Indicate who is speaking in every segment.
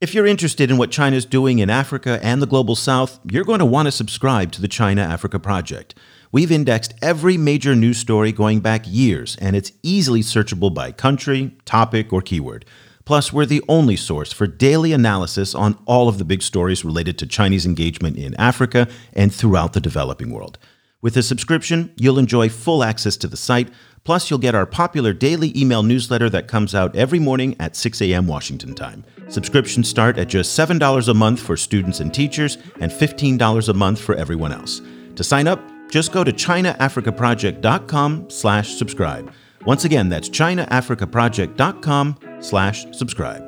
Speaker 1: If you're interested in what China's doing in Africa and the global south, you're going to want to subscribe to the China Africa Project. We've indexed every major news story going back years, and it's easily searchable by country, topic, or keyword. Plus, we're the only source for daily analysis on all of the big stories related to Chinese engagement in Africa and throughout the developing world. With a subscription, you'll enjoy full access to the site. Plus, you'll get our popular daily email newsletter that comes out every morning at 6 a.m. Washington time. Subscriptions start at just $7 a month for students and teachers and $15 a month for everyone else. To sign up, just go to chinaafricaproject.com slash subscribe. Once again, that's chinaafricaproject.com slash subscribe.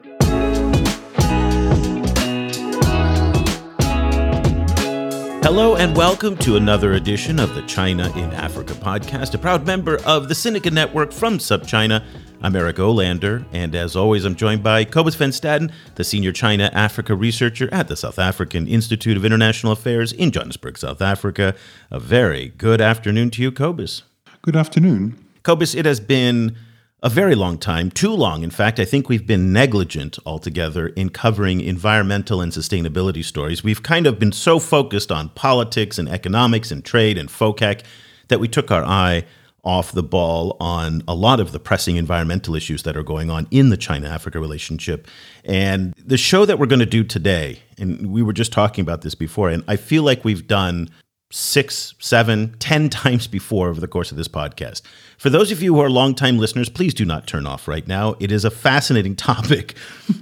Speaker 1: Hello and welcome to another edition of the China in Africa podcast, a proud member of the Sinica Network from SupChina. I'm Eric Olander, and as always, I'm joined by Cobus Van Staden, the senior China Africa researcher at the South African Institute of International Affairs in Johannesburg, South Africa. A very good afternoon to you, Cobus.
Speaker 2: Good afternoon.
Speaker 1: Cobus, it has been a very long time, too long. In fact, I think we've been negligent altogether in covering environmental and sustainability stories. We've kind of been so focused on politics and economics and trade and FOCAC that we took our eye off the ball on a lot of the pressing environmental issues that are going on in the China Africa relationship. And the show that we're going to do today, and we were just talking about this before, and I feel like we've done six, seven, ten times before over the course of this podcast. For those of you who are longtime listeners, please do not turn off right now. It is a fascinating topic,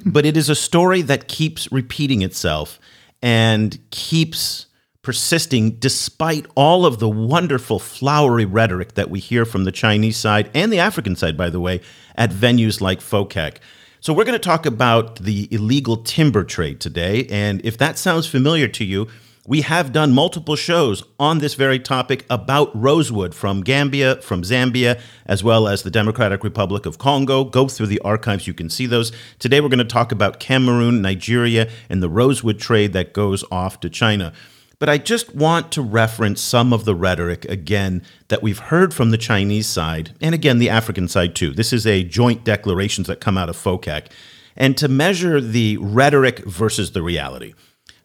Speaker 1: but it is a story that keeps repeating itself and keeps persisting despite all of the wonderful flowery rhetoric that we hear from the Chinese side and the African side, by the way, at venues like FOCAC. So, we're going to talk about the illegal timber trade today. And if that sounds familiar to you, we have done multiple shows on this very topic about rosewood from Gambia, from Zambia, as well as the Democratic Republic of Congo. Go through the archives, you can see those. Today, we're going to talk about Cameroon, Nigeria, and the rosewood trade that goes off to China. But I just want to reference some of the rhetoric again that we've heard from the Chinese side, and again, the African side too. This is a joint declarations that come out of FOCAC, and to measure the rhetoric versus the reality.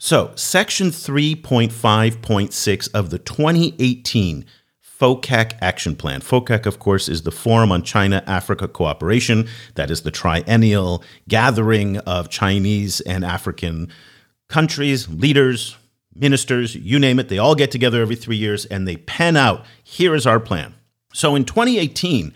Speaker 1: So, Section 3.5.6 of the 2018 FOCAC Action Plan. FOCAC, of course, is the Forum on China Africa Cooperation. That is the triennial gathering of Chinese and African countries, leaders, ministers, you name it. They all get together every three years and they pen out here is our plan. So in 2018,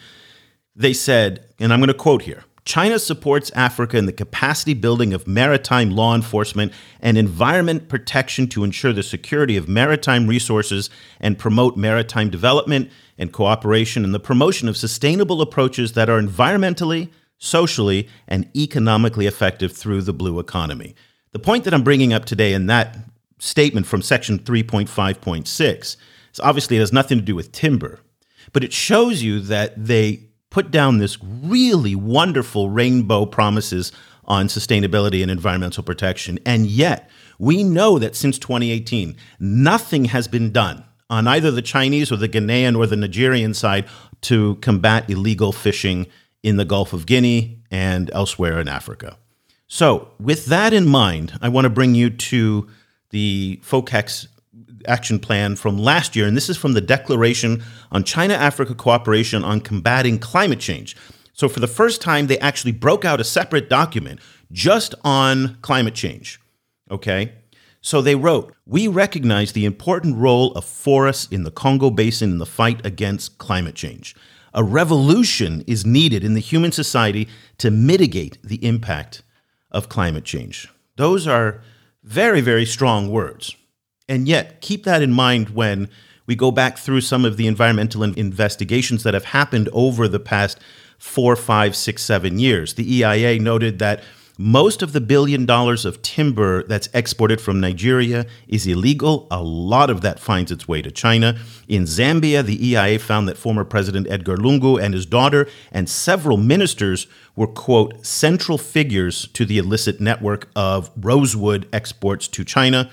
Speaker 1: they said, and I'm going to quote here China supports Africa in the capacity building of maritime law enforcement and environment protection to ensure the security of maritime resources and promote maritime development and cooperation in the promotion of sustainable approaches that are environmentally, socially, and economically effective through the blue economy. The point that I'm bringing up today in that statement from section 3.5.6 is obviously it has nothing to do with timber, but it shows you that they put down this really wonderful rainbow promises on sustainability and environmental protection. And yet, we know that since 2018, nothing has been done on either the Chinese or the Ghanaian or the Nigerian side to combat illegal fishing in the Gulf of Guinea and elsewhere in Africa. So, with that in mind, I want to bring you to the FOCAC's action plan from last year, and this is from the Declaration on China Africa Cooperation on Combating Climate Change. So, for the first time, they actually broke out a separate document just on climate change. Okay? So they wrote, We recognize the important role of forests in the Congo Basin in the fight against climate change. A revolution is needed in the human society to mitigate the impact of climate change. Those are very, very strong words. And yet, keep that in mind when we go back through some of the environmental investigations that have happened over the past four, five, six, seven years. The EIA noted that Most of the billion dollars of timber that's exported from Nigeria is illegal. A lot of that finds its way to China. In Zambia, the EIA found that former President Edgar Lungu and his daughter and several ministers were, quote, central figures to the illicit network of rosewood exports to China.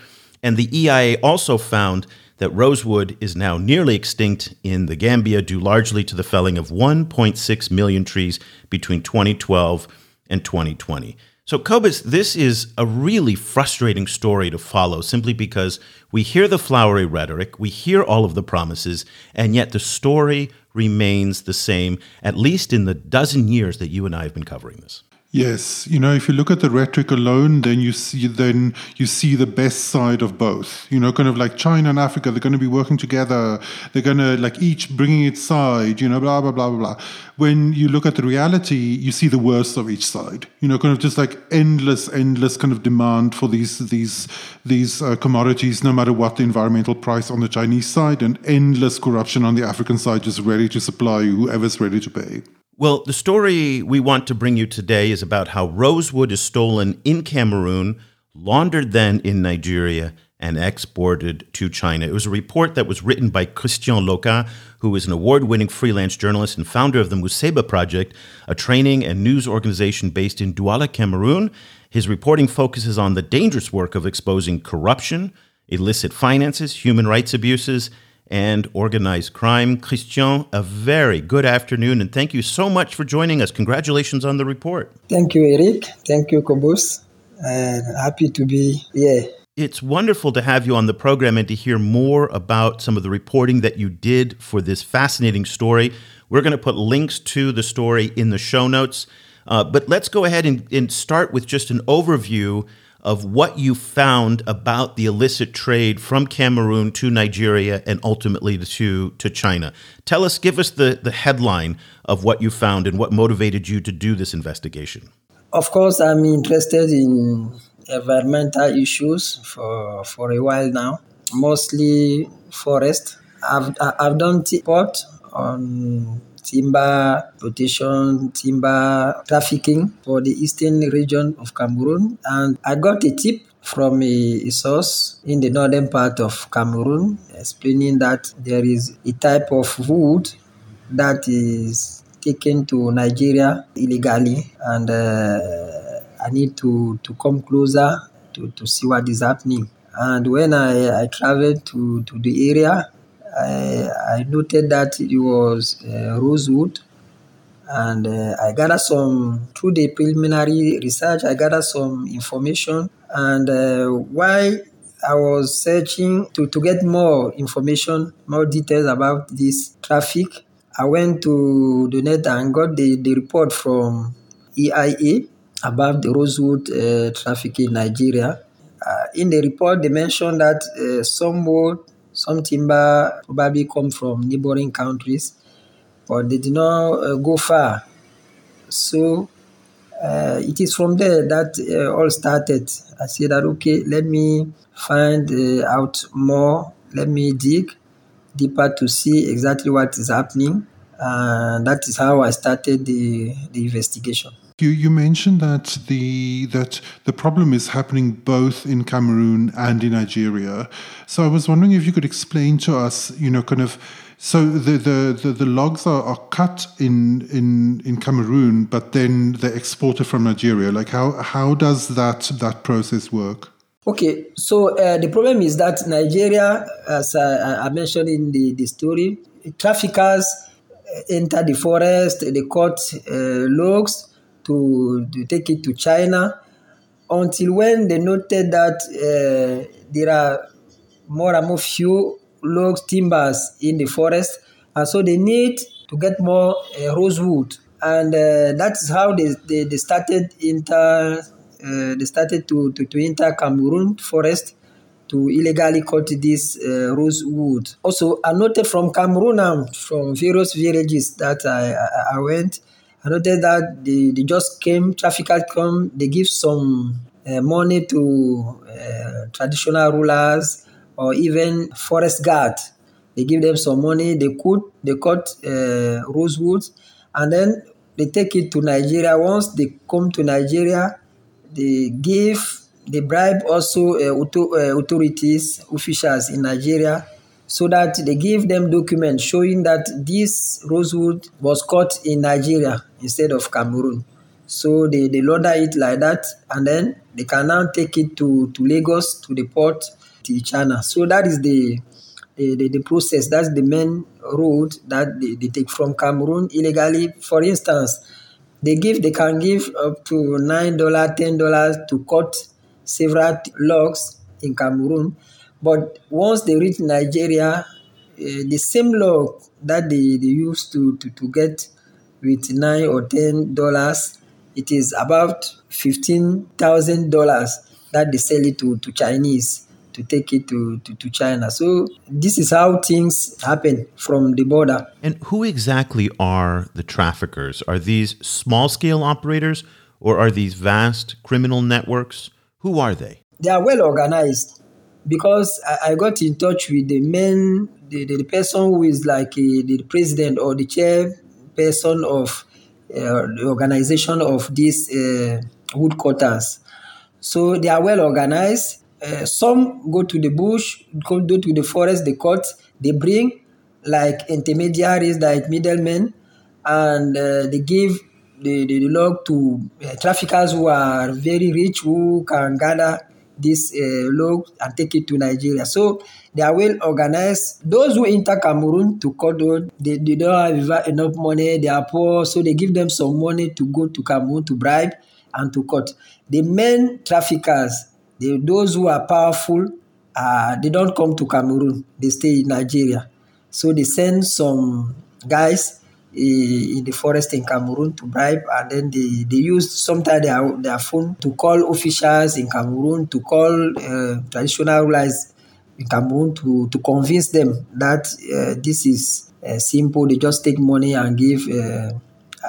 Speaker 1: And the EIA also found that rosewood is now nearly extinct in the Gambia due largely to the felling of 1.6 million trees between 2012 and 2020. So, Cobus, this is a really frustrating story to follow simply because we hear the flowery rhetoric, we hear all of the promises, and yet the story remains the same, at least in the dozen years that you and I have been covering this.
Speaker 2: Yes, you know, if you look at the rhetoric alone, then you see then you see the best side of both. You know, kind of like China and Africa, they're going to be working together. They're going to like each bringing its side. You know, blah blah blah blah blah. When you look at the reality, you see the worst of each side. You know, kind of just like endless, endless kind of demand for these these these uh, commodities, no matter what the environmental price on the Chinese side, and endless corruption on the African side, just ready to supply whoever's ready to pay.
Speaker 1: Well, the story we want to bring you today is about how rosewood is stolen in Cameroon, laundered then in Nigeria, and exported to China. It was a report that was written by Christian Locka, who is an award winning freelance journalist and founder of the Museba Project, a training and news organization based in Douala, Cameroon. His reporting focuses on the dangerous work of exposing corruption, illicit finances, human rights abuses, and organized crime. Christian, a very good afternoon, and thank you so much for joining us. Congratulations on the report.
Speaker 3: Thank you, Eric. Thank you, Cobus. And happy to be here.
Speaker 1: It's wonderful to have you on the program and to hear more about some of the reporting that you did for this fascinating story. We're going to put links to the story in the show notes. Uh, but let's go ahead and, and start with just an overview of what you found about the illicit trade from Cameroon to Nigeria and ultimately to, to China. Tell us, give us the, the headline of what you found and what motivated you to do this investigation.
Speaker 3: Of course, I'm interested in environmental issues for, for a while now, mostly forest. I've, I've done report on timber protection, timber trafficking for the eastern region of Cameroon. And I got a tip from a, a, source in the northern part of Cameroon explaining that there is a type of wood that is taken to Nigeria illegally. And uh, I need to, to come closer to, to see what is happening. And when I, I traveled to, to the area, I, I noted that it was uh, rosewood and uh, I gathered some through the preliminary research. I gathered some information, and uh, while I was searching to, to get more information, more details about this traffic, I went to the net and got the, the report from EIA about the rosewood uh, traffic in Nigeria. Uh, in the report, they mentioned that uh, some timber probably come from neighboring countries, but they did not uh, go far. So uh, it is from there that uh, all started. I said that okay, let me find uh, out more. Let me dig deeper to see exactly what is happening. And that is how I started the, the investigation.
Speaker 2: You you mentioned that the that the problem is happening both in Cameroon and in Nigeria. So I was wondering if you could explain to us, you know, kind of so the the, the, the logs are, are cut in, in in Cameroon, but then they're exported from Nigeria. Like how how does that that process work?
Speaker 3: Okay, so uh, the problem is that Nigeria, as I, I mentioned in the, the story, traffickers enter the forest, they cut uh, logs to, to take it to China until when they noted that uh, there are more and more few logs, timbers in the forest, and so they need to get more uh, rosewood, and uh, that's how they, they, they started inter uh, they started to, to, to enter Cameroon forest to illegally cut this uh, rosewood. Also, I noted from Cameroon and from various villages that I, I, I went, I noticed that they, they just came, traffickers come, they give some uh, money to uh, traditional rulers or even forest guard. They give them some money, they cut, they cut uh, rosewood, and then they take it to Nigeria. Once they come to Nigeria, they give, they bribe also authorities, officials in Nigeria, so that they give them documents showing that this rosewood was caught in Nigeria instead of Cameroon. So they, they loader it like that, and then they can now take it to, to Lagos, to the port, to China. So that is the, the, the, the process. That's the main road that they, they take from Cameroon illegally. For instance, they give they can give up to nine dollar, ten dollars to cut several logs in Cameroon. But once they reach Nigeria, uh, the same log that they, they used to, to, to get with nine or ten dollars, it is about fifteen thousand dollars that they sell it to, to Chinese to take it to, to, to China. So this is how things happen from the border.
Speaker 1: And who exactly are the traffickers? Are these small scale operators or are these vast criminal networks? Who are they?
Speaker 3: They are well organized because I, I got in touch with the men, the, the, the person who is like a, the president or the chairperson of uh, the organization of these uh, woodcutters. So they are well organized. Uh, some go to the bush, go, go to the forest, they cut, they bring like intermediaries, like middlemen, and uh, they give the, the, the log to uh, traffickers who are very rich, who can gather this uh, log and take it to Nigeria. So they are well organized. Those who enter Cameroon to cut they, they don't have enough money, they are poor, so they give them some money to go to Cameroon to bribe and to cut. The main traffickers, they, those who are powerful, uh, they don't come to Cameroon, they stay in Nigeria. So they send some guys in the forest in Cameroon to bribe, and then they, they use sometimes their, their phone to call officials in Cameroon, to call uh, traditional rulers in Cameroon to, to convince them that uh, this is uh, simple. They just take money and give uh,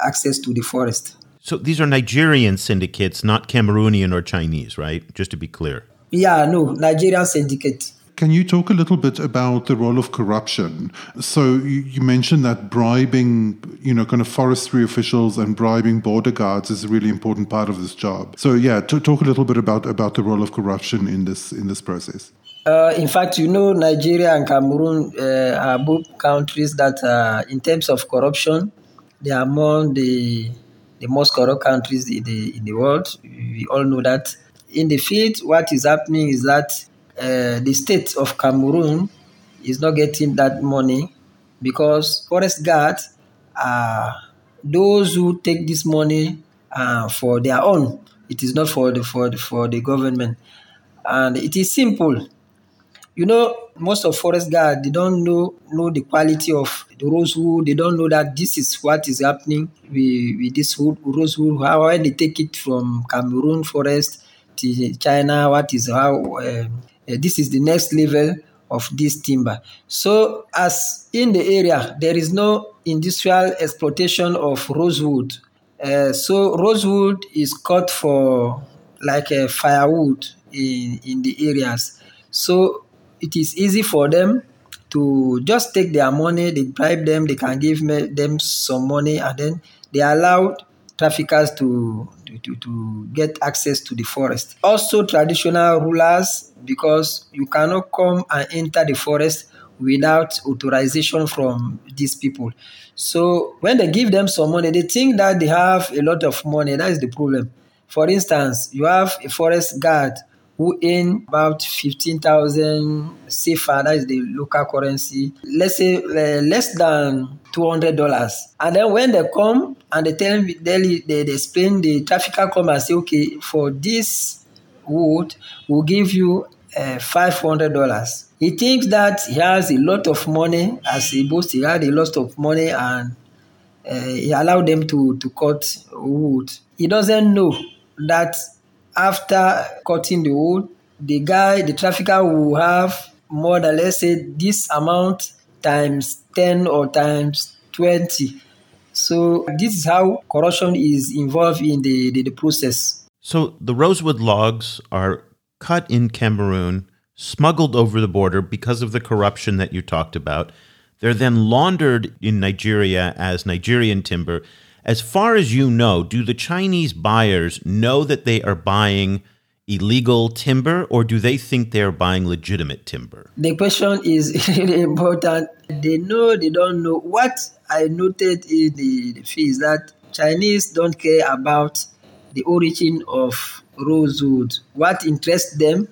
Speaker 3: access to the forest.
Speaker 1: So these are Nigerian syndicates, not Cameroonian or Chinese, right? Just to be clear.
Speaker 3: Yeah, no, Nigerian syndicate.
Speaker 2: Can you talk a little bit about the role of corruption? So you, mentioned that bribing, you know, kind of forestry officials and bribing border guards is a really important part of this job. So yeah, talk a little bit about about the role of corruption in this in this process.
Speaker 3: Uh, in fact, you know, Nigeria and Cameroon uh, are both countries that, uh, in terms of corruption, they are among the the most corrupt countries in the in the world. We all know that. In the field, what is happening is that uh, the state of Cameroon is not getting that money because forest guards are those who take this money uh, for their own. It is not for the for the, for the government, and it is simple. You know, most of forest guards they don't know know the quality of the rosewood. They don't know that this is what is happening with, with this wood, rosewood. How they take it from Cameroon forest to China, what is how. Um, uh, this is the next level of this timber. So, as in the area, there is no industrial exploitation of rosewood. Uh, so, rosewood is cut for like a firewood in, in the areas. So, it is easy for them to just take their money, they bribe them, they can give them some money, and then they allow traffickers to, to, to get access to the forest. Also, traditional rulers, because you cannot come and enter the forest without authorization from these people. So, when they give them some money, they think that they have a lot of money. That is the problem. For instance, you have a forest guard who earn about 15,000 CFA, that is the local currency, let's say uh, less than $200. And then when they come and they tell me, they, they, they explain, the trafficker come and say, okay, for this wood, we'll give you uh, $500. He thinks that he has a lot of money, as he boasts, he had a lot of money and uh, he allowed them to, to cut wood. He doesn't know that after cutting the wood, the guy, the trafficker will have more than, let's say, this amount times 10 or times 20. So this is how corruption is involved in the, the, the process.
Speaker 1: So the rosewood logs are cut in Cameroon, smuggled over the border because of the corruption that you talked about. They're then laundered in Nigeria as Nigerian timber As far as you know, do the Chinese buyers know that they are buying illegal timber or do they think they're buying legitimate timber?
Speaker 3: The question is really important. They know, they don't know. What I noted in the, the fee is that Chinese don't care about the origin of rosewood. What interests them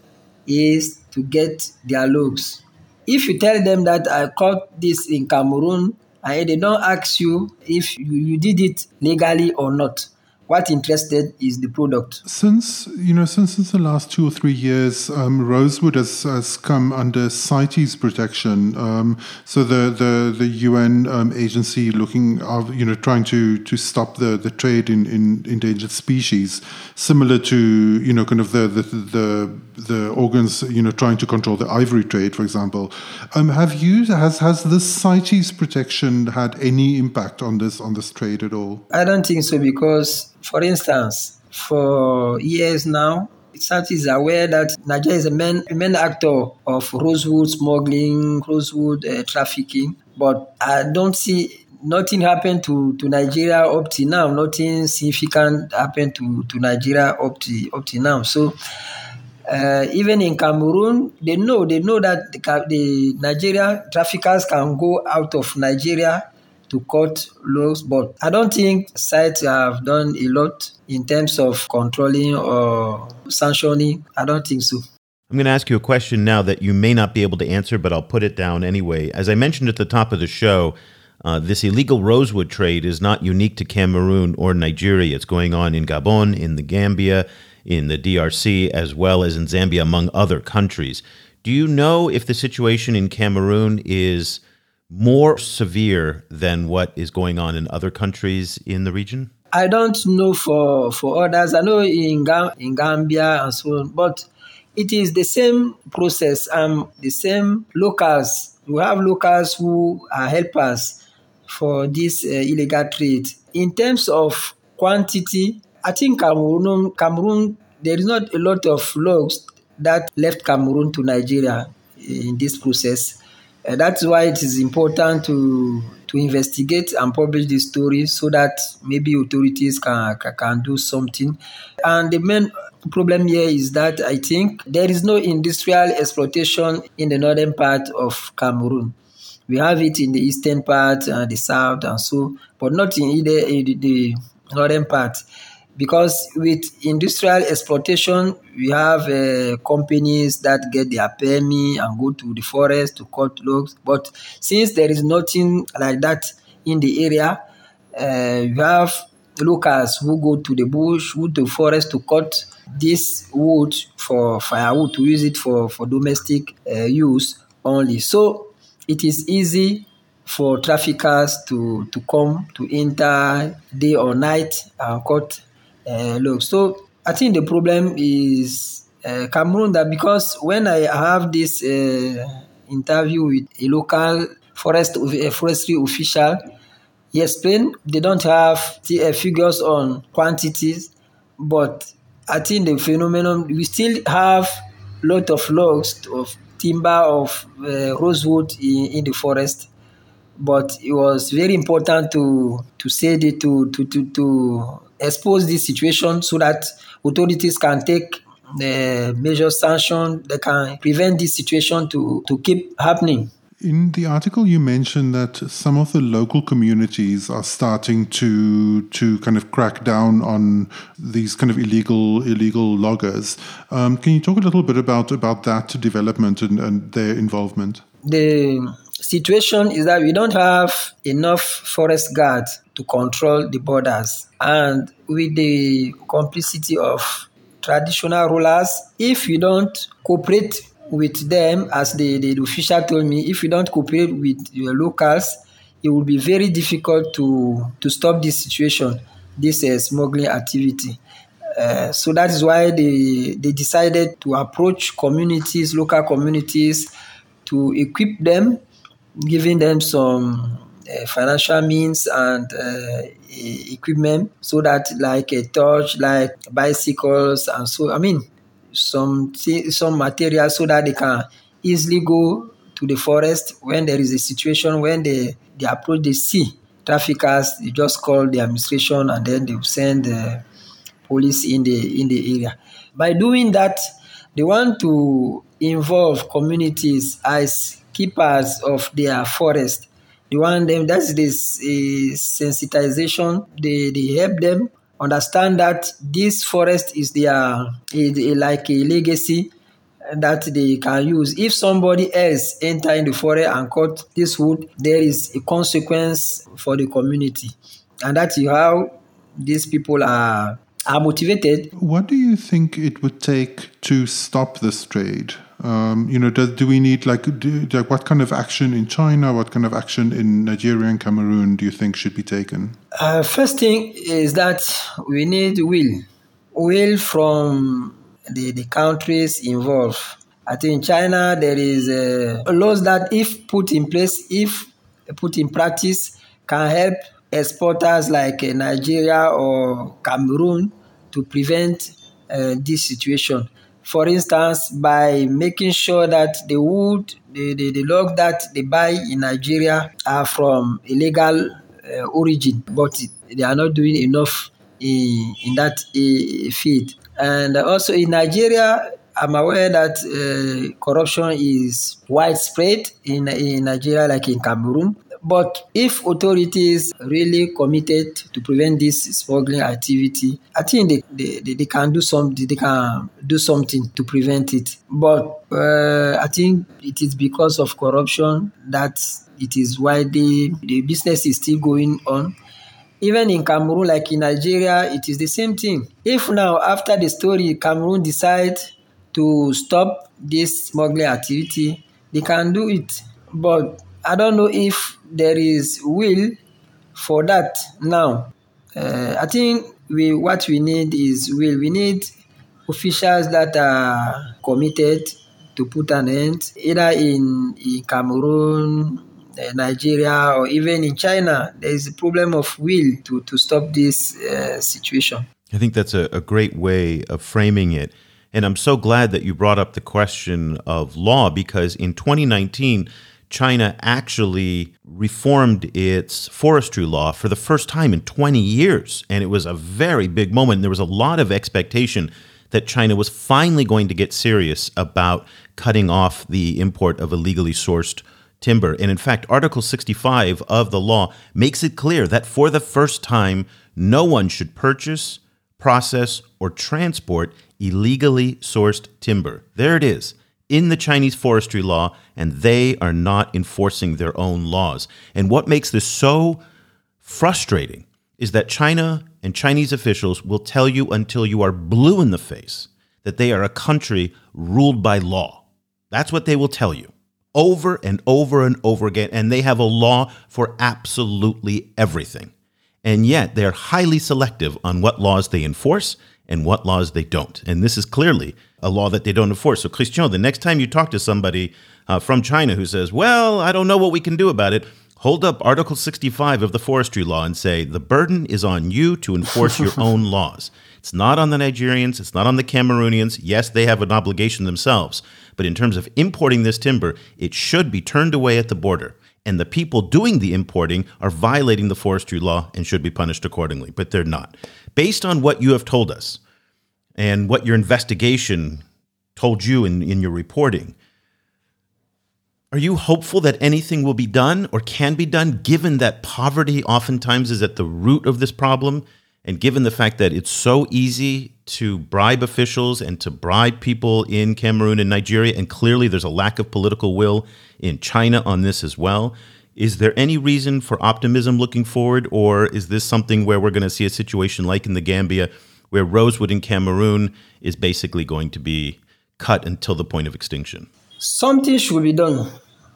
Speaker 3: is to get their looks. If you tell them that I caught this in Cameroon and they don't ask you if you, you did it legally or not, what interested is the product.
Speaker 2: Since you know, since, since the last two or three years, um, rosewood has, has come under CITES protection. Um, so the the the UN um, agency looking of you know trying to to stop the, the trade in, in endangered species, similar to you know kind of the the the, the organs you know trying to control the ivory trade, for example. Um, have you has has this CITES protection had any impact on this on this trade at all?
Speaker 3: I don't think so because for instance, for years now, CITES is aware that Nigeria is a main, main actor of rosewood smuggling, rosewood uh, trafficking, but I don't see nothing happened to, to Nigeria up to now. Nothing significant happened to, to Nigeria up to up to now. So uh, even in Cameroon, they know they know that the, the Nigeria traffickers can go out of Nigeria to cut lows, but I don't think CITES have done a lot in terms of controlling or sanctioning. I don't think so.
Speaker 1: I'm going to ask you a question now that you may not be able to answer, but I'll put it down anyway. As I mentioned at the top of the show, uh, this illegal rosewood trade is not unique to Cameroon or Nigeria. It's going on in Gabon, in the Gambia, in the DRC, as well as in Zambia, among other countries. Do you know if the situation in Cameroon is more severe than what is going on in other countries in the region?
Speaker 3: I don't know for, for others. I know in, in Gambia and so on, but it is the same process. Um, the same locals. We have locals who are helpers for this uh, illegal trade. In terms of quantity, I think Cameroon, Cameroon, there is not a lot of logs that left Cameroon to Nigeria in this process. Uh, that's why it is important to to investigate and publish the story so that maybe authorities can, can do something. And the main problem here is that I think there is no industrial exploitation in the northern part of Cameroon. We have it in the eastern part, and the south, and so, but not in either in the northern part because with industrial exploitation, we have uh, companies that get their permit and go to the forest to cut logs. But since there is nothing like that in the area, uh, we have locals who go to the bush, who to forest to cut this wood for firewood to use it for, for domestic uh, use only. So it is easy for traffickers to, to come to enter day or night and cut uh, look. So I think the problem is uh, Cameroon that because when I have this uh, interview with a local forest a forestry official, he explained they don't have figures on quantities, but I think the phenomenon we still have lot of logs of timber of uh, rosewood in, in the forest but it was very important to to say it to to to, to expose this situation so that authorities can take the major sanction that can prevent this situation to, to keep happening.
Speaker 2: In the article, you mentioned that some of the local communities are starting to to kind of crack down on these kind of illegal illegal loggers. Um, can you talk a little bit about about that development and, and their involvement?
Speaker 3: The situation is that we don't have enough forest guards to control the borders. And with the complicity of traditional rulers, if you don't cooperate with them, as the, the official told me, if you don't cooperate with your locals, it will be very difficult to, to stop this situation, this uh, smuggling activity. Uh, so that is why they, they decided to approach communities, local communities, to equip them giving them some financial means and uh, equipment so that like a torch like bicycles and so i mean some some material so that they can easily go to the forest when there is a situation when they, they approach the sea traffickers, you just call the administration and then they send the police in the in the area. By doing that, they want to involve communities as keepers of their forest. They want them, that's this uh, sensitization. They, they help them understand that this forest is their is like a legacy that they can use. If somebody else enter in the forest and cut this wood, there is a consequence for the community. And that is how these people are are motivated.
Speaker 2: What do you think it would take to stop this trade? Um, you know, do, do, we need like, do, like what kind of action in China, what kind of action in Nigeria and Cameroon do you think should be taken?
Speaker 3: Uh, first thing is that we need will, will from the, the countries involved. I think in China there is uh, laws that if put in place, if put in practice, can help exporters like uh, Nigeria or Cameroon to prevent uh, this situation. For instance, by making sure that the wood, the, the, the log that they buy in Nigeria are from illegal uh, origin, but they are not doing enough in, in that uh, field. And also in Nigeria, I'm aware that uh, corruption is widespread in, in Nigeria, like in Cameroon. But if authorities really committed to prevent this smuggling activity, I think they, they, they can do something. They can do something to prevent it. But uh, I think it is because of corruption that it is why the, the business is still going on. Even in Cameroon, like in Nigeria, it is the same thing. If now, after the story, Cameroon decide to stop this smuggling activity, they can do it. But I don't know if there is will for that now. Uh, I think we what we need is will. We need officials that are committed to put an end, either in, in Cameroon, uh, Nigeria, or even in China. There is a problem of will to, to stop this uh, situation.
Speaker 1: I think that's a, a great way of framing it. And I'm so glad that you brought up the question of law because in 2019, China actually reformed its forestry law for the first time in 20 years. And it was a very big moment. There was a lot of expectation that China was finally going to get serious about cutting off the import of illegally sourced timber. And in fact, Article 65 of the law makes it clear that for the first time, no one should purchase, process, or transport illegally sourced timber. There it is in the Chinese forestry law, and they are not enforcing their own laws. And what makes this so frustrating is that China and Chinese officials will tell you until you are blue in the face that they are a country ruled by law. That's what they will tell you over and over and over again. And they have a law for absolutely everything. And yet they're highly selective on what laws they enforce and what laws they don't. And this is clearly a law that they don't enforce. So, Christian, the next time you talk to somebody uh, from China who says, Well, I don't know what we can do about it, hold up Article 65 of the forestry law and say, The burden is on you to enforce your own laws. It's not on the Nigerians, it's not on the Cameroonians. Yes, they have an obligation themselves. But in terms of importing this timber, it should be turned away at the border and the people doing the importing are violating the forestry law and should be punished accordingly, but they're not. Based on what you have told us and what your investigation told you in, in your reporting, are you hopeful that anything will be done or can be done given that poverty oftentimes is at the root of this problem and given the fact that it's so easy to bribe officials and to bribe people in Cameroon and Nigeria, and clearly there's a lack of political will in China on this as well. Is there any reason for optimism looking forward, or is this something where we're going to see a situation like in the Gambia, where rosewood in Cameroon is basically going to be cut until the point of extinction?
Speaker 3: Something should be done.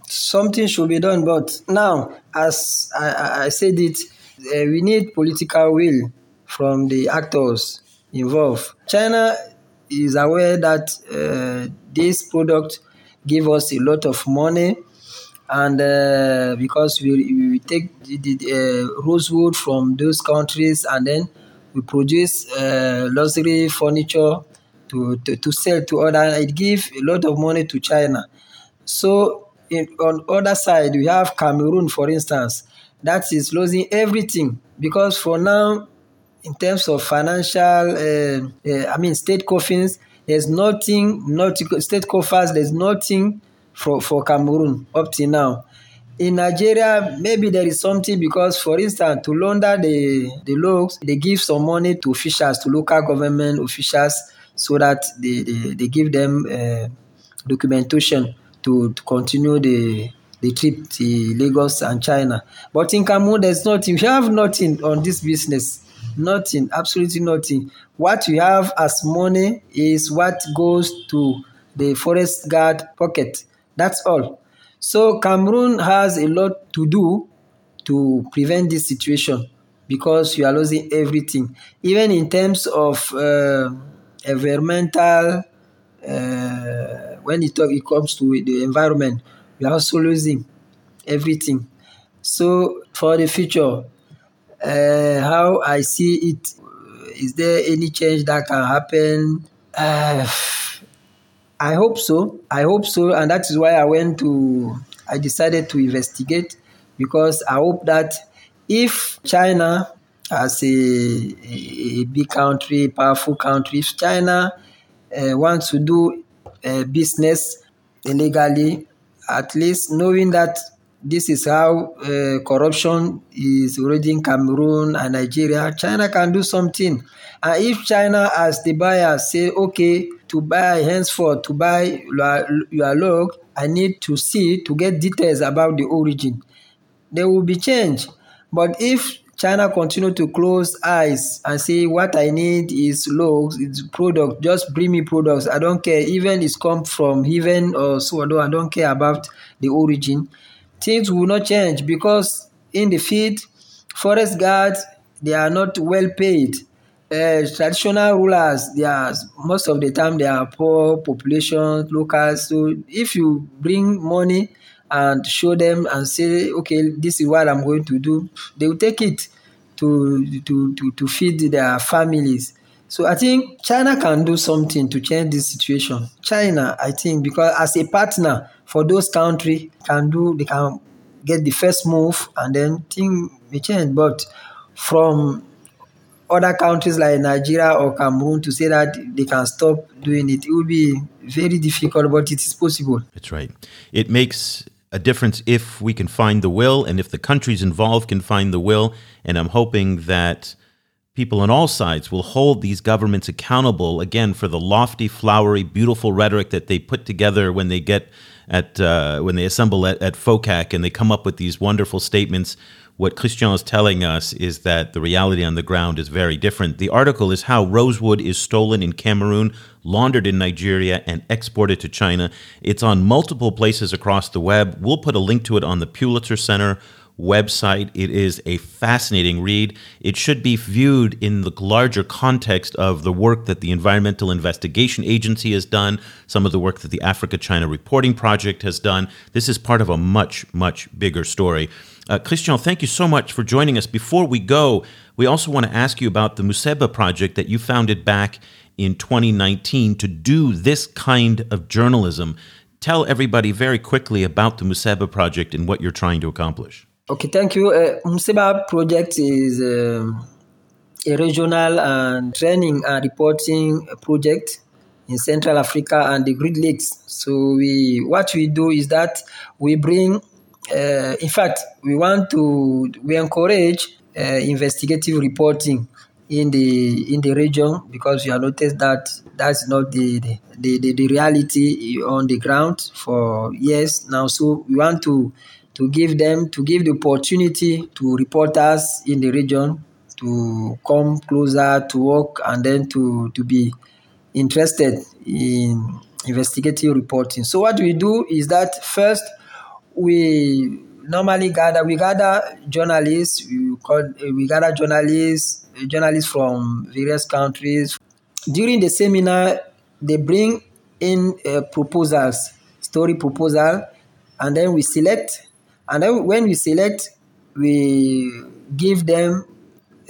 Speaker 3: Something should be done. But now, as I, I said it, uh, we need political will from the actors involved. China is aware that uh, this product give us a lot of money and uh, because we, we take the, the uh, rosewood from those countries and then we produce uh, luxury furniture to, to, to sell to other. It gives a lot of money to china. So in, on other side we have cameroon for instance. That is losing everything because for now, in terms of financial, uh, uh, I mean, state coffins, there's nothing, not state coffers, there's nothing for, for Cameroon up to now. In Nigeria, maybe there is something because, for instance, to launder the, the logs, they give some money to officials, to local government officials, so that they, they, they give them uh, documentation to, to continue the the trip to Lagos and China. But in Cameroon, there's nothing. We have nothing on this business. Nothing, absolutely nothing. What we have as money is what goes to the forest guard pocket. That's all. So Cameroon has a lot to do to prevent this situation because you are losing everything, even in terms of uh, environmental. Uh, when it, talk, it comes to the environment, we are also losing everything. So for the future, uh, how I see it, is there any change that can happen? I hope so. I hope so, and that is why I went to. I decided to investigate because I hope that if China, as a, a big country, powerful country, if China uh, wants to do uh, business illegally, at least knowing that this is how uh, corruption is already in Cameroon and Nigeria, China can do something. And if China, as the buyer, say, okay, to buy henceforth, to buy your log, I need to see, to get details about the origin, there will be change. But if China continue to close eyes and say what I need is logs, it's product, just bring me products. I don't care. Even it's come from heaven or so I don't care about the origin. Things will not change because in the field, forest guards they are not well paid. Uh, traditional rulers, they are most of the time they are poor population, locals. So if you bring money and show them and say, okay, this is what I'm going to do, they will take it to, to, to, to feed their families. So I think China can do something to change this situation. China, I think, because as a partner for those countries, can do they can get the first move and then things may change. But from other countries like Nigeria or Cameroon to say that they can stop doing it, it will be very difficult, but it is possible.
Speaker 1: That's right. It makes a difference if we can find the will and if the countries involved can find the will. And I'm hoping that people on all sides will hold these governments accountable again for the lofty, flowery, beautiful rhetoric that they put together when they get at uh, when they assemble at, at FOCAC and they come up with these wonderful statements what Christian is telling us is that the reality on the ground is very different. The article is how rosewood is stolen in Cameroon, laundered in Nigeria, and exported to China. It's on multiple places across the web. We'll put a link to it on the Pulitzer Center website. It is a fascinating read. It should be viewed in the larger context of the work that the Environmental Investigation Agency has done, some of the work that the Africa China Reporting Project has done. This is part of a much, much bigger story. Uh, Christian, thank you so much for joining us. Before we go, we also want to ask you about the Museba project that you founded back in 2019 to do this kind of journalism. Tell everybody very quickly about the Museba project and what you're trying to accomplish.
Speaker 3: Okay, thank you. Uh, Museba project is uh, a regional and training and reporting project in Central Africa and the Great Lakes. So we what we do is that we bring uh, in fact, we want to we encourage uh, investigative reporting in the in the region because we have noticed that that's not the the, the, the reality on the ground for years now. So we want to to give them to give the opportunity to reporters in the region to come closer to work and then to to be interested in investigative reporting. So what we do is that first we normally gather we gather journalists we call we gather journalists journalists from various countries. During the seminar they bring in uh, proposals story proposal and then we select and then when we select we give them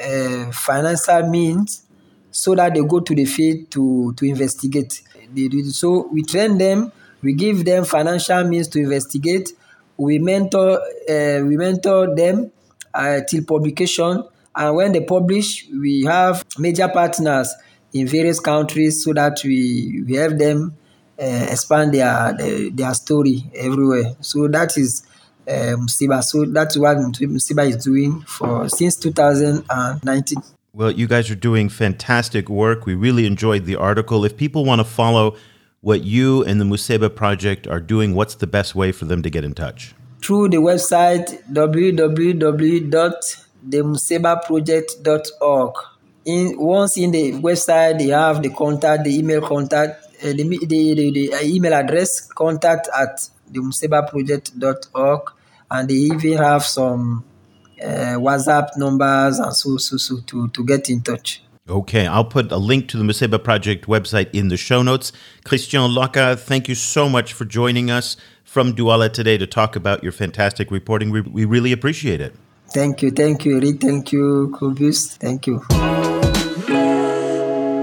Speaker 3: uh, financial means so that they go to the field to to investigate. So we train them we give them financial means to investigate we mentor uh, we mentor them uh, till publication. And when they publish, we have major partners in various countries so that we, we help them uh, expand their, their, their story everywhere. So that is uh, Museba. So that's what Museba is doing for since 2019.
Speaker 1: Well, you guys are doing fantastic work. We really enjoyed the article. If people want to follow what you and the Museba project are doing, what's the best way for them to get in touch?
Speaker 3: Through the website www.themusebaproject.org. In, once in the website, they have the contact, the email contact, uh, the, the, the, the, email address, contact at themusebaproject.org, and they even have some uh, WhatsApp numbers and so, so, so to, to get in touch.
Speaker 1: Okay, I'll put a link to the Museba Project website in the show notes. Christian Locka, thank you so much for joining us from Douala today to talk about your fantastic reporting. We, we really appreciate it.
Speaker 3: Thank you, thank you, Eric. Thank you, Cobus. Thank you.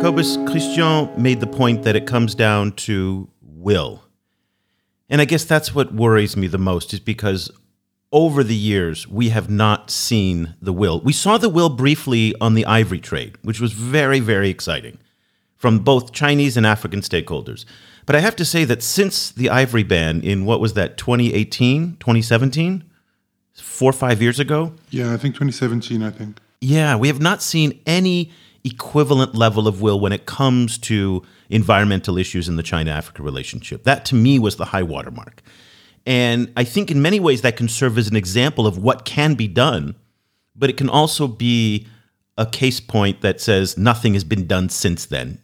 Speaker 1: Cobus, Christian made the point that it comes down to will. And I guess that's what worries me the most, is because over the years, we have not seen the will. We saw the will briefly on the ivory trade, which was very, very exciting from both Chinese and African stakeholders. But I have to say that since the ivory ban in what was that, 2018, 2017? Four or five years ago?
Speaker 2: Yeah, I think 2017, I think.
Speaker 1: Yeah, we have not seen any equivalent level of will when it comes to environmental issues in the China Africa relationship. That to me was the high watermark. And I think in many ways that can serve as an example of what can be done, but it can also be a case point that says nothing has been done since then.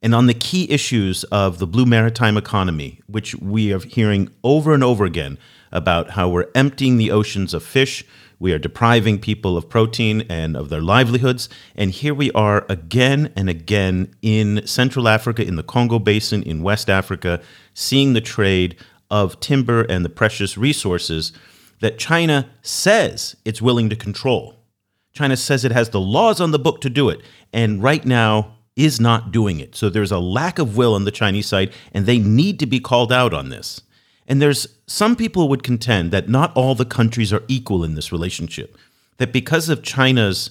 Speaker 1: And on the key issues of the blue maritime economy, which we are hearing over and over again about how we're emptying the oceans of fish, we are depriving people of protein and of their livelihoods. And here we are again and again in Central Africa, in the Congo Basin, in West Africa, seeing the trade of timber and the precious resources that China says it's willing to control. China says it has the laws on the book to do it, and right now is not doing it. So there's a lack of will on the Chinese side, and they need to be called out on this. And there's some people would contend that not all the countries are equal in this relationship, that because of China's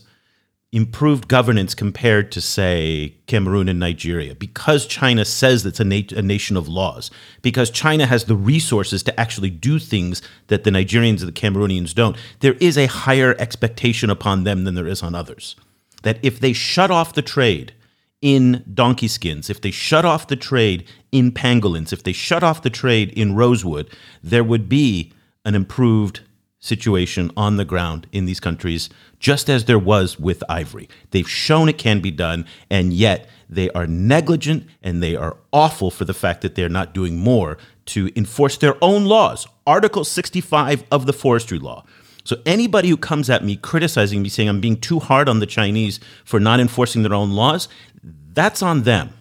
Speaker 1: improved governance compared to, say, Cameroon and Nigeria, because China says it's a, na- a, nation of laws, because China has the resources to actually do things that the Nigerians and the Cameroonians don't, there is a higher expectation upon them than there is on others. That if they shut off the trade in donkey skins, if they shut off the trade in pangolins, if they shut off the trade in rosewood, there would be an improved situation on the ground in these countries, just as there was with ivory. They've shown it can be done, and yet they are negligent and they are awful for the fact that they're not doing more to enforce their own laws. Article 65 of the forestry law. So anybody who comes at me criticizing me saying I'm being too hard on the Chinese for not enforcing their own laws, that's on them.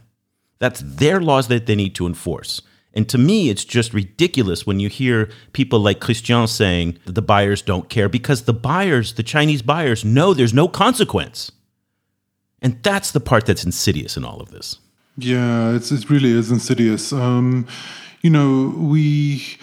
Speaker 1: That's their laws that they need to enforce. And to me, it's just ridiculous when you hear people like Christian saying the buyers don't care because the buyers, the Chinese buyers, know there's no consequence. And that's the part that's insidious in all of this.
Speaker 2: Yeah, it's, it really is insidious. Um, you know, we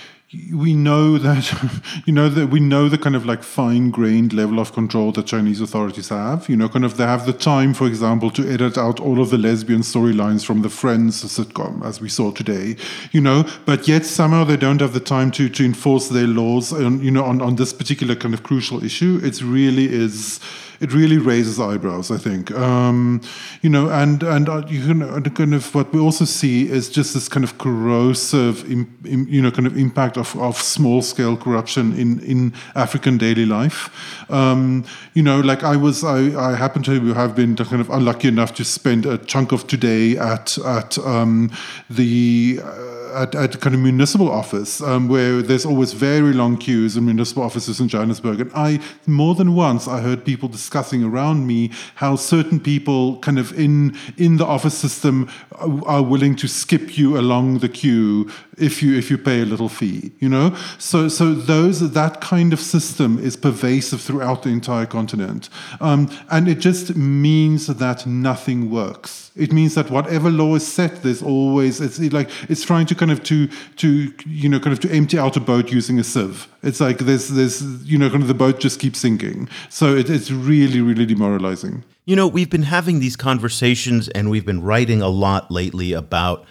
Speaker 2: we know that you know that we know the kind of like fine-grained level of control that Chinese authorities have. You know, kind of they have the time, for example, to edit out all of the lesbian storylines from the Friends sitcom, as we saw today. You know, but yet somehow they don't have the time to to enforce their laws. On, you know, on on this particular kind of crucial issue, it really is it really raises eyebrows. I think, um, you know, and and uh, you know, kind of what we also see is just this kind of corrosive, Im, Im, you know, kind of impact of, of small scale corruption in in African daily life. Um, you know, like I was, I, I happen to have been kind of unlucky enough to spend a chunk of today at at um, the. Uh, at, at kind of municipal office um, where there's always very long queues in municipal offices in Johannesburg. And I, more than once, I heard people discussing around me how certain people kind of in, in the office system are willing to skip you along the queue if you if you pay a little fee you know? So so those that kind of system is pervasive throughout the entire continent. Um, and it just means that nothing works it means that whatever law is set there's always it's like it's trying to kind of to to you know kind of to empty out a boat using a sieve. It's like there's there's you know kind of the boat just keeps sinking. So it, it's really really demoralizing.
Speaker 1: You know, we've been having these conversations and we've been writing a lot lately about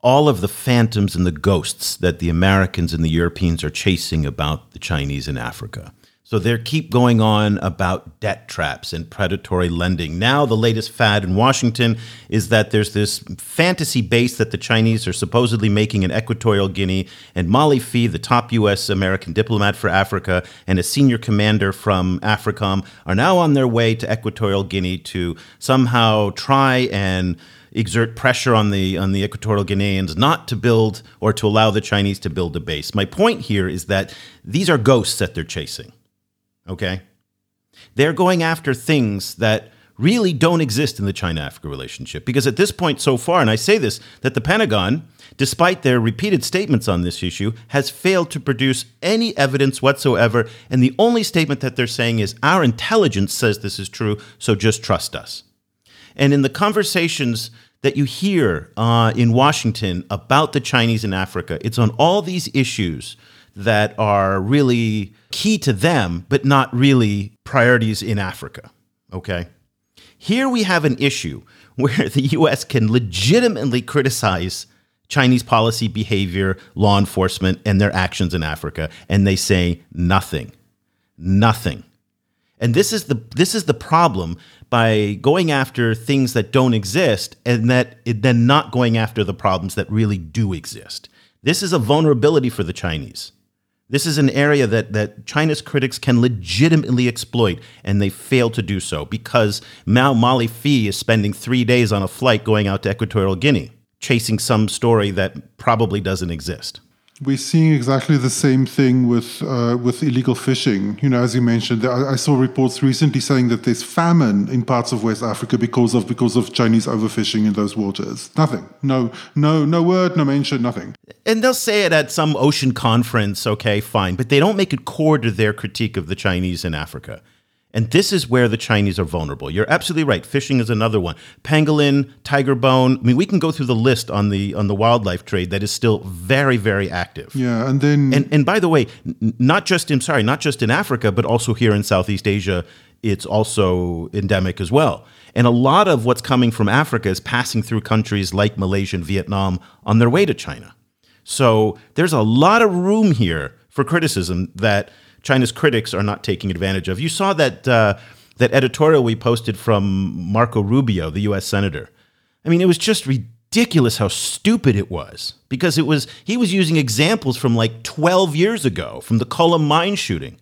Speaker 1: all of the phantoms and the ghosts that the Americans and the Europeans are chasing about the Chinese in Africa. So they keep going on about debt traps and predatory lending. Now, the latest fad in Washington is that there's this fantasy base that the Chinese are supposedly making in Equatorial Guinea, and Molly Phee, the top U.S. American diplomat for Africa and a senior commander from AFRICOM, are now on their way to Equatorial Guinea to somehow try and exert pressure on the on the Equatorial Guineans not to build or to allow the Chinese to build a base. My point here is that these are ghosts that they're chasing okay? They're going after things that really don't exist in the China Africa relationship. Because at this point so far, and I say this, that the Pentagon, despite their repeated statements on this issue, has failed to produce any evidence whatsoever. And the only statement that they're saying is, our intelligence says this is true, so just trust us. And in the conversations that you hear uh, in Washington about the Chinese in Africa, it's on all these issues that are really key to them, but not really priorities in Africa. Okay? Here we have an issue where the US can legitimately criticize Chinese policy, behavior, law enforcement, and their actions in Africa, and they say nothing. Nothing. And this is the this is the problem by going after things that don't exist and that then not going after the problems that really do exist. This is a vulnerability for the Chinese. This is an area that, that China's critics can legitimately exploit, and they fail to do so because Mao Molly Phee is spending three days on a flight going out to Equatorial Guinea, chasing some story that probably doesn't exist.
Speaker 2: We're seeing exactly the same thing with uh, with illegal fishing. You know, as you mentioned, I, saw reports recently saying that there's famine in parts of West Africa because of because of Chinese overfishing in those waters. Nothing, no, no, no word, no mention, nothing.
Speaker 1: And they'll say it at some ocean conference. Okay, fine, but they don't make it core to their critique of the Chinese in Africa. And this is where the Chinese are vulnerable. You're absolutely right. Fishing is another one. Pangolin, tiger bone. I mean, we can go through the list on the on the wildlife trade that is still very, very active.
Speaker 2: Yeah, and then
Speaker 1: and and by the way, not just in sorry, not just in Africa, but also here in Southeast Asia, it's also endemic as well. And a lot of what's coming from Africa is passing through countries like Malaysia and Vietnam on their way to China. So there's a lot of room here for criticism that China's critics are not taking advantage of. You saw that uh, that editorial we posted from Marco Rubio, the U.S. senator. I mean, it was just ridiculous how stupid it was because it was he was using examples from like 12 years ago from the Collum mine shooting,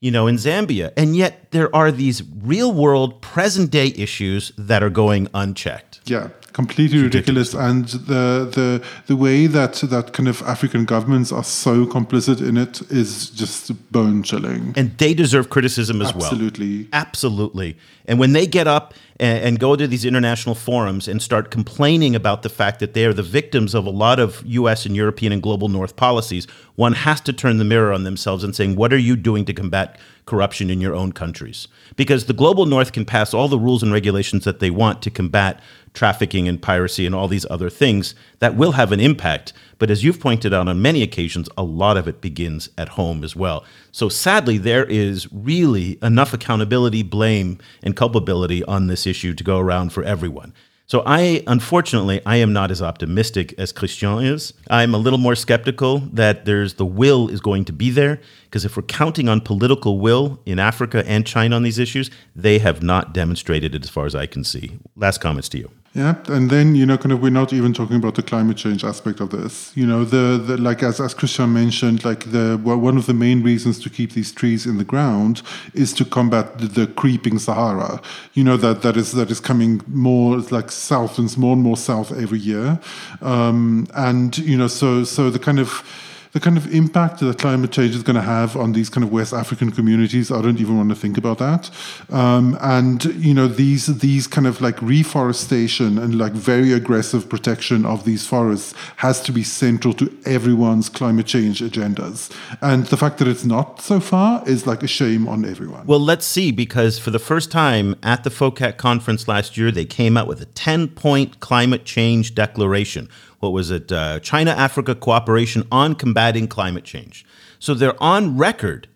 Speaker 1: you know, in Zambia, and yet there are these real world present day issues that are going unchecked.
Speaker 2: Yeah completely ridiculous. and the the the way that that kind of African governments are so complicit in it is just bone chilling.
Speaker 1: And they deserve criticism as
Speaker 2: Absolutely.
Speaker 1: well. Absolutely, absolutely. And when they get up and, and, go to these international forums and start complaining about the fact that they are the victims of a lot of U.S. and European and global North policies, one has to turn the mirror on themselves and saying, "What are you doing to combat corruption in your own countries?" Because the global North can pass all the rules and regulations that they want to combat trafficking and piracy and all these other things that will have an impact. But as you've pointed out on many occasions, a lot of it begins at home as well. So sadly, there is really enough accountability, blame, and culpability on this issue to go around for everyone. So I, unfortunately, I am not as optimistic as Christian is. I'm a little more skeptical that there's the will is going to be there because if we're counting on political will in Africa and China on these issues, they have not demonstrated it as far as I can see. Last comments to you.
Speaker 2: Yeah, and then you know, kind of, we're not even talking about the climate change aspect of this. You know, the, the like as as Christian mentioned, like the well, one of the main reasons to keep these trees in the ground is to combat the, the, creeping Sahara. You know that that is that is coming more like south and more and more south every year, um, and you know, so so the kind of the kind of impact that climate change is going to have on these kind of West African communities, I don't even want to think about that. Um, and you know, these these kind of like reforestation and like very aggressive protection of these forests has to be central to everyone's climate change agendas. And the fact that it's not so far is like a shame on everyone.
Speaker 1: Well, let's see, because for the first time at the FOCAC conference last year, they came out with a 10 point climate change declaration what was it? Uh, China Africa Cooperation on Combating Climate Change. So they're on record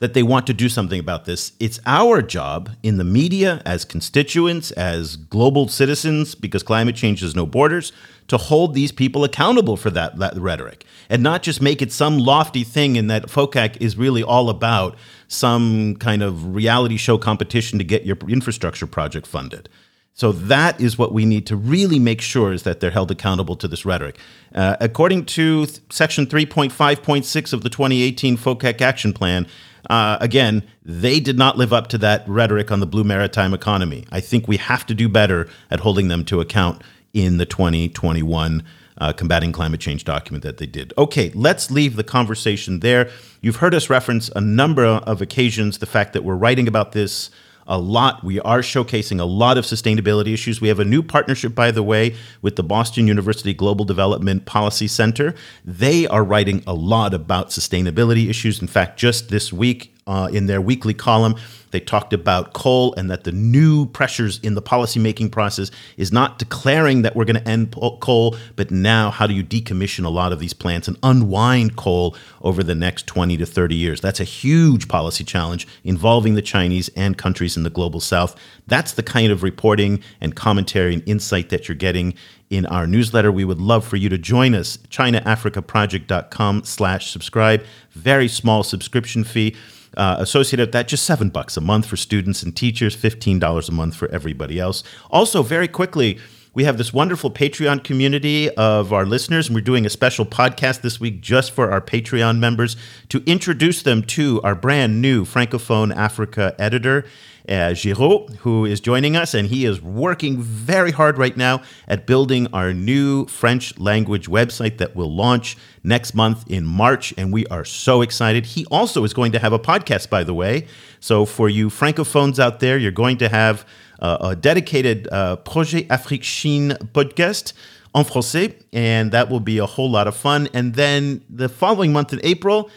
Speaker 1: that they want to do something about this. It's our job in the media, as constituents, as global citizens, because climate change has no borders, to hold these people accountable for that, that rhetoric and not just make it some lofty thing in that FOCAC is really all about some kind of reality show competition to get your infrastructure project funded. So that is what we need to really make sure is that they're held accountable to this rhetoric. Uh, according to th- Section 3.5.6 of the 2018 FOCAC Action Plan, uh, again, they did not live up to that rhetoric on the blue maritime economy. I think we have to do better at holding them to account in the 2021 uh, combating climate change document that they did. Okay, let's leave the conversation there. You've heard us reference a number of occasions the fact that we're writing about this a lot. We are showcasing a lot of sustainability issues. We have a new partnership, by the way, with the Boston University Global Development Policy Center. They are writing a lot about sustainability issues. In fact, just this week uh, in their weekly column, they talked about coal and that the new pressures in the policymaking process is not declaring that we're going to end coal, but now how do you decommission a lot of these plants and unwind coal over the next 20 to 30 years? That's a huge policy challenge involving the Chinese and countries in the global south. That's the kind of reporting and commentary and insight that you're getting in our newsletter. We would love for you to join us. ChinaAfricaProject.com slash subscribe. Very small subscription fee uh, associated with that, just seven bucks a month for students and teachers, $15 a month for everybody else. Also, very quickly, we have this wonderful Patreon community of our listeners, and we're doing a special podcast this week just for our Patreon members to introduce them to our brand new Francophone Africa editor uh, Giraud, who is joining us, and he is working very hard right now at building our new French language website that will launch next month in March, and we are so excited. He also is going to have a podcast, by the way. So for you francophones out there, you're going to have uh, a dedicated uh, Projet Afrique Chine podcast en français, and that will be a whole lot of fun. And then the following month in April,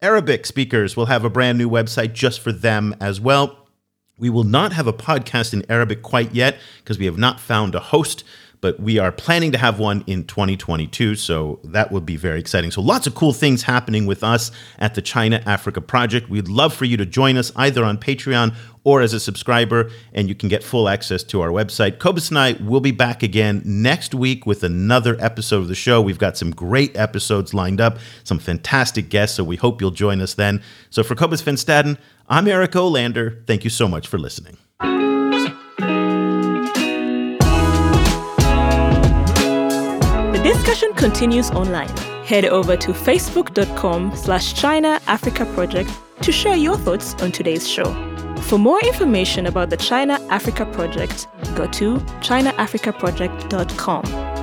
Speaker 1: Arabic speakers will have a brand new website just for them as well. We will not have a podcast in Arabic quite yet because we have not found a host, but we are planning to have one in 2022. So that would be very exciting. So lots of cool things happening with us at the China Africa Project. We'd love for you to join us either on Patreon or as a subscriber, and you can get full access to our website. Cobus and I will be back again next week with another episode of the show. We've got some great episodes lined up, some fantastic guests, so we hope you'll join us then. So for Cobus Van Staden, I'm Eric Olander. Thank you so much for listening.
Speaker 4: Discussion continues online. Head over to facebook.com slash China Africa Project to share your thoughts on today's show. For more information about the China Africa Project, go to chinaafricaproject.com.